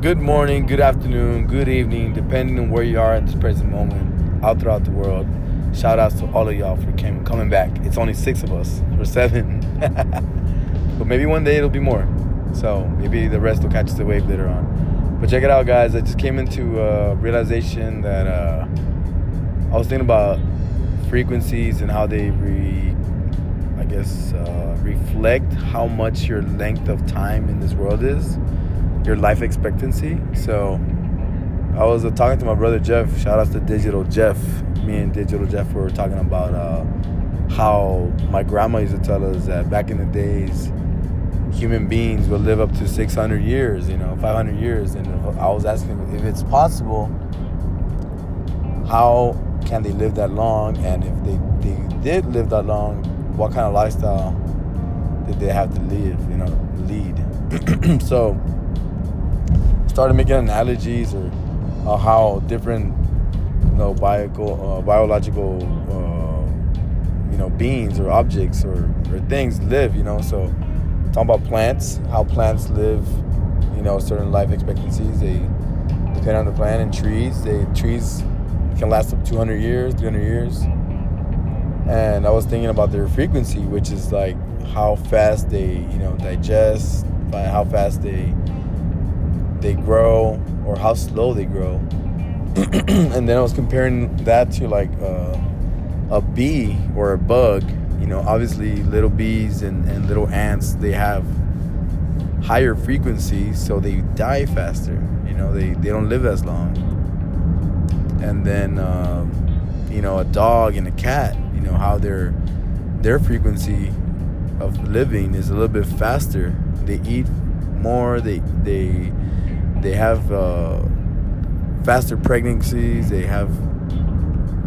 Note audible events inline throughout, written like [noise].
Good morning, good afternoon, good evening, depending on where you are at this present moment, out throughout the world. Shout outs to all of y'all for came, coming back. It's only six of us, or seven. [laughs] but maybe one day it'll be more. So maybe the rest will catch the wave later on. But check it out, guys. I just came into a realization that uh, I was thinking about frequencies and how they re, guess, uh, reflect how much your length of time in this world is, your life expectancy. So I was uh, talking to my brother Jeff. Shout out to Digital Jeff. Me and Digital Jeff were talking about uh, how my grandma used to tell us that back in the days, human beings would live up to 600 years, you know, 500 years. And I was asking if it's possible, how can they live that long? And if they, they did live that long, what kind of lifestyle did they have to live, you know, lead? [clears throat] so, started making analogies or uh, how different, you know, bio, uh, biological, uh, you know, beings or objects or, or things live, you know. So, talking about plants, how plants live, you know, certain life expectancies. They depend on the plant and trees. They trees can last up 200 years, 300 years. And I was thinking about their frequency, which is like how fast they, you know, digest, by how fast they they grow, or how slow they grow. [clears throat] and then I was comparing that to like uh, a bee or a bug you know, obviously little bees and, and little ants, they have higher frequencies, so they die faster. You know, they, they don't live as long. And then, um, you know, a dog and a cat, know, how their their frequency of living is a little bit faster. They eat more. They they they have uh, faster pregnancies. They have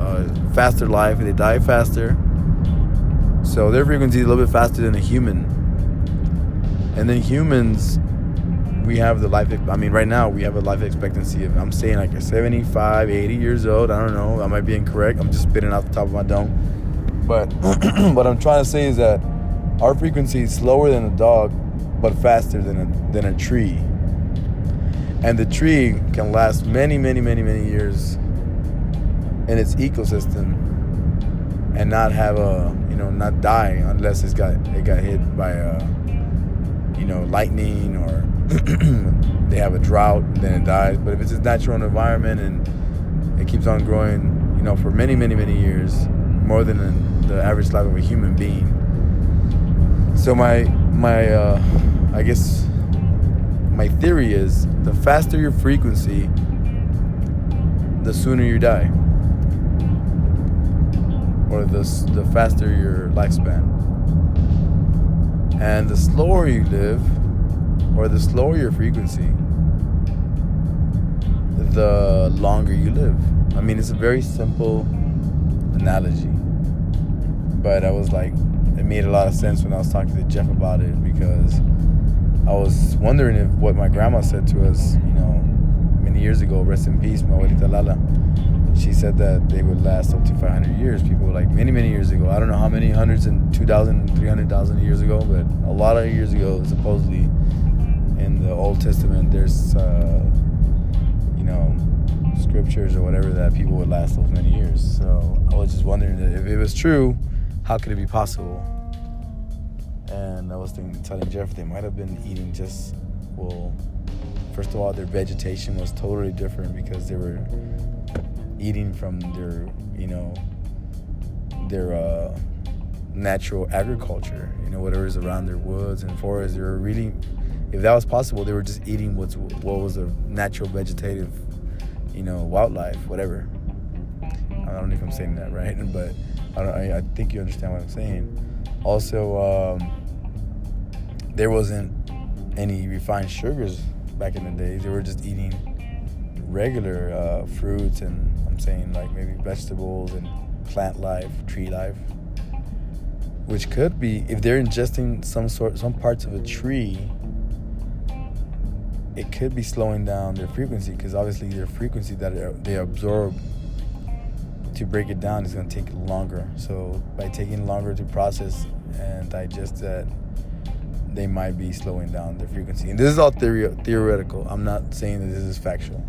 uh, faster life. They die faster so their frequency is a little bit faster than a human. And then humans, we have the life, I mean, right now we have a life expectancy of, I'm saying like a 75, 80 years old. I don't know. I might be incorrect. I'm just spitting off the top of my dome. But [clears throat] what I'm trying to say is that our frequency is slower than a dog, but faster than a, than a tree. And the tree can last many, many, many, many years in its ecosystem and not have a you know not die unless it's got it got hit by a you know lightning or [clears throat] they have a drought then it dies but if it's a natural environment and it keeps on growing you know for many many many years more than the average life of a human being so my my uh, I guess my theory is the faster your frequency the sooner you die or the, the faster your lifespan. And the slower you live, or the slower your frequency, the longer you live. I mean, it's a very simple analogy. But I was like, it made a lot of sense when I was talking to Jeff about it because I was wondering if what my grandma said to us, you know, many years ago, rest in peace, my abuelita Lala she said that they would last up to 500 years. People like many, many years ago. I don't know how many hundreds and 2,000, 300,000 years ago, but a lot of years ago, supposedly in the Old Testament, there's, uh, you know, scriptures or whatever that people would last those many years. So I was just wondering if it was true, how could it be possible? And I was thinking, telling Jeff they might have been eating just, well, first of all, their vegetation was totally different because they were eating from their, you know, their uh, natural agriculture, you know, whatever is around their woods and forests. They were really, if that was possible, they were just eating what's what was a natural vegetative, you know, wildlife, whatever. I don't know if I'm saying that right, [laughs] but I don't. I, I think you understand what I'm saying. Also, um, there wasn't any refined sugars back in the days. They were just eating regular uh, fruits and I'm saying like maybe vegetables and plant life, tree life, which could be if they're ingesting some sort, some parts of a tree, it could be slowing down their frequency because obviously their frequency that they absorb to break it down is going to take longer. So by taking longer to process and digest that, they might be slowing down their frequency. And this is all theory, theoretical. I'm not saying that this is factual.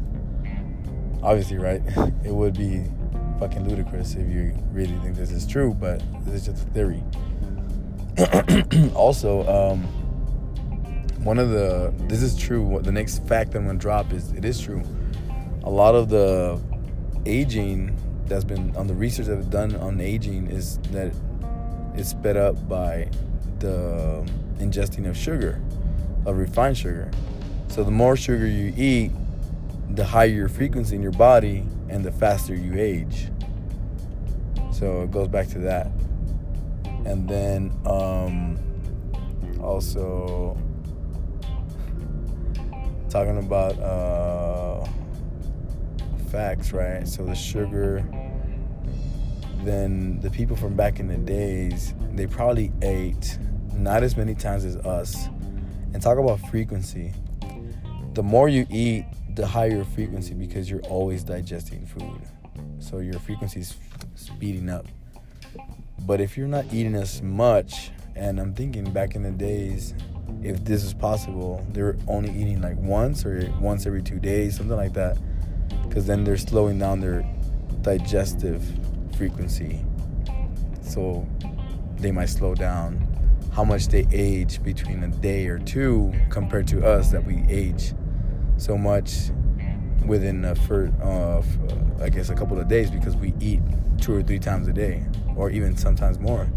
Obviously, right? [laughs] It would be fucking ludicrous if you really think this is true, but this is just a theory. [clears throat] also, um, one of the this is true. What the next fact I'm gonna drop is it is true. A lot of the aging that's been on the research that is done on aging is that it's sped up by the ingesting of sugar, of refined sugar. So the more sugar you eat, the higher your frequency in your body and the faster you age. So it goes back to that. And then um, also talking about uh, facts, right? So the sugar, then the people from back in the days, they probably ate not as many times as us. And talk about frequency. The more you eat, the higher your frequency because you're always digesting food. So your frequency is speeding up. But if you're not eating as much, and I'm thinking back in the days, if this is possible, they're only eating like once or once every two days, something like that. Because then they're slowing down their digestive frequency. So they might slow down how much they age between a day or two compared to us that we age so much within a for uh, I guess a couple of days because we eat two or three times a day or even sometimes more.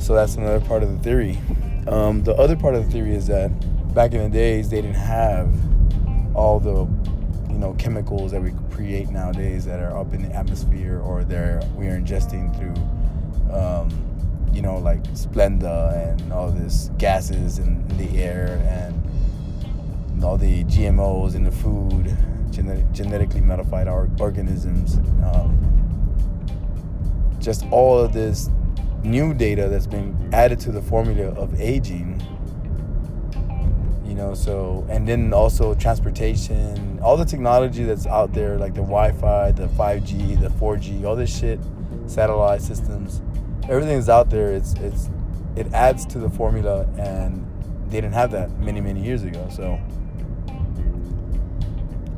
So that's another part of the theory. Um, the other part of the theory is that back in the days they didn't have all the you know chemicals that we create nowadays that are up in the atmosphere or they're we are ingesting through um, you know like Splenda and all this gases in, in the air and all the GMOs in the food, genetic, genetically modified organisms, um, just all of this new data that's been added to the formula of aging you know so and then also transportation all the technology that's out there like the wi-fi the 5g the 4g all this shit satellite systems everything is out there. It's it's it adds to the formula and they didn't have that many many years ago. So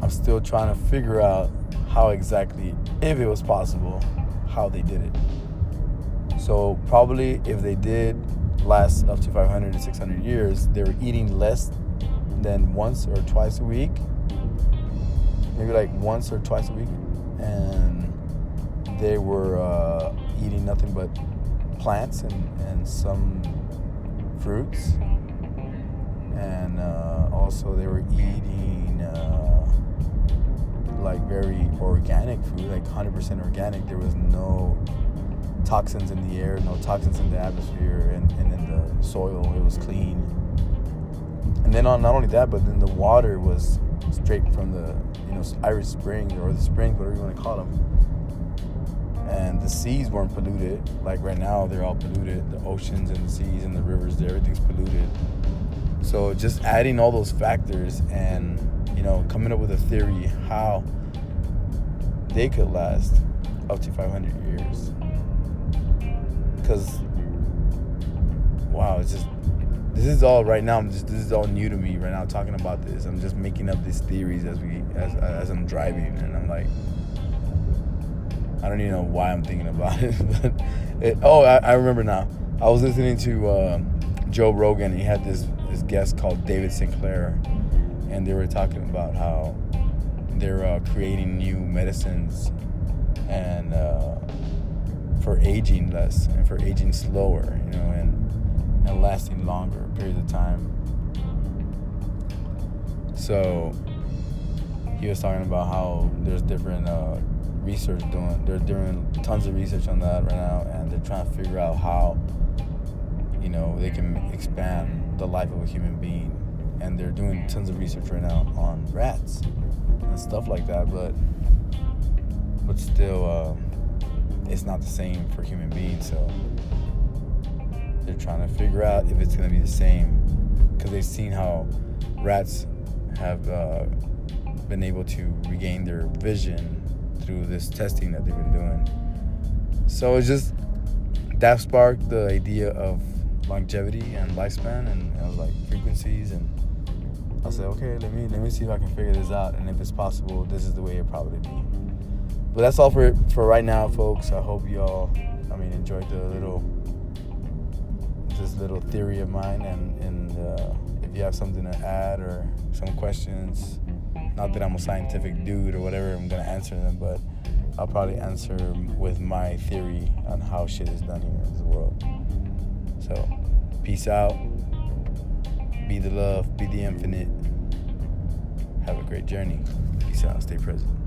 i'm still trying to figure out how exactly if it was possible how they did it. So probably if they did last up to 500 to 600 years, they were eating less than once or twice a week. Maybe like once or twice a week, and they were uh, eating nothing but plants and, and some fruits, and uh, also they were eating uh, like very organic food, like 100% organic. There was no toxins in the air, no toxins in the atmosphere, and, and in the soil. It was clean. And then on not only that, but then the water was straight from the you know Irish Springs or the springs, whatever you want to call them. And the seas weren't polluted. Like right now, they're all polluted. The oceans and the seas and the rivers, everything's polluted. So just adding all those factors and you know coming up with a theory how they could last up to 500 years because wow, it's just this is all right now. I'm just this is all new to me right now. Talking about this, I'm just making up these theories as we as as I'm driving, and I'm like, I don't even know why I'm thinking about [laughs] it. but it, oh, I, I, remember now. I was listening to uh, Joe Rogan. He had this this guest called David Sinclair, and they were talking about how they're uh, creating new medicines and. Uh, for aging less and for aging slower, you know, and and lasting longer periods of time. So he was talking about how there's different uh, research doing. They're doing tons of research on that right now, and they're trying to figure out how you know they can expand the life of a human being. And they're doing tons of research right now on rats and stuff like that, but but still. Uh, it's not the same for human beings. So they're trying to figure out if it's going to be the same because they've seen how rats have uh, been able to regain their vision through this testing that they've been doing. So it's just that sparked the idea of longevity and lifespan, and was like frequencies, and I said, okay, let me let me see if I can figure this out, and if it's possible, this is the way it probably be. But that's all for for right now, folks. I hope y'all, I mean, enjoyed the little this little theory of mine, and and uh, if you have something to add or some questions, not that I'm a scientific dude or whatever, I'm gonna answer them, but I'll probably answer with my theory on how shit is done here in this world. So, peace out. Be the love. Be the infinite. Have a great journey. Peace out. Stay present.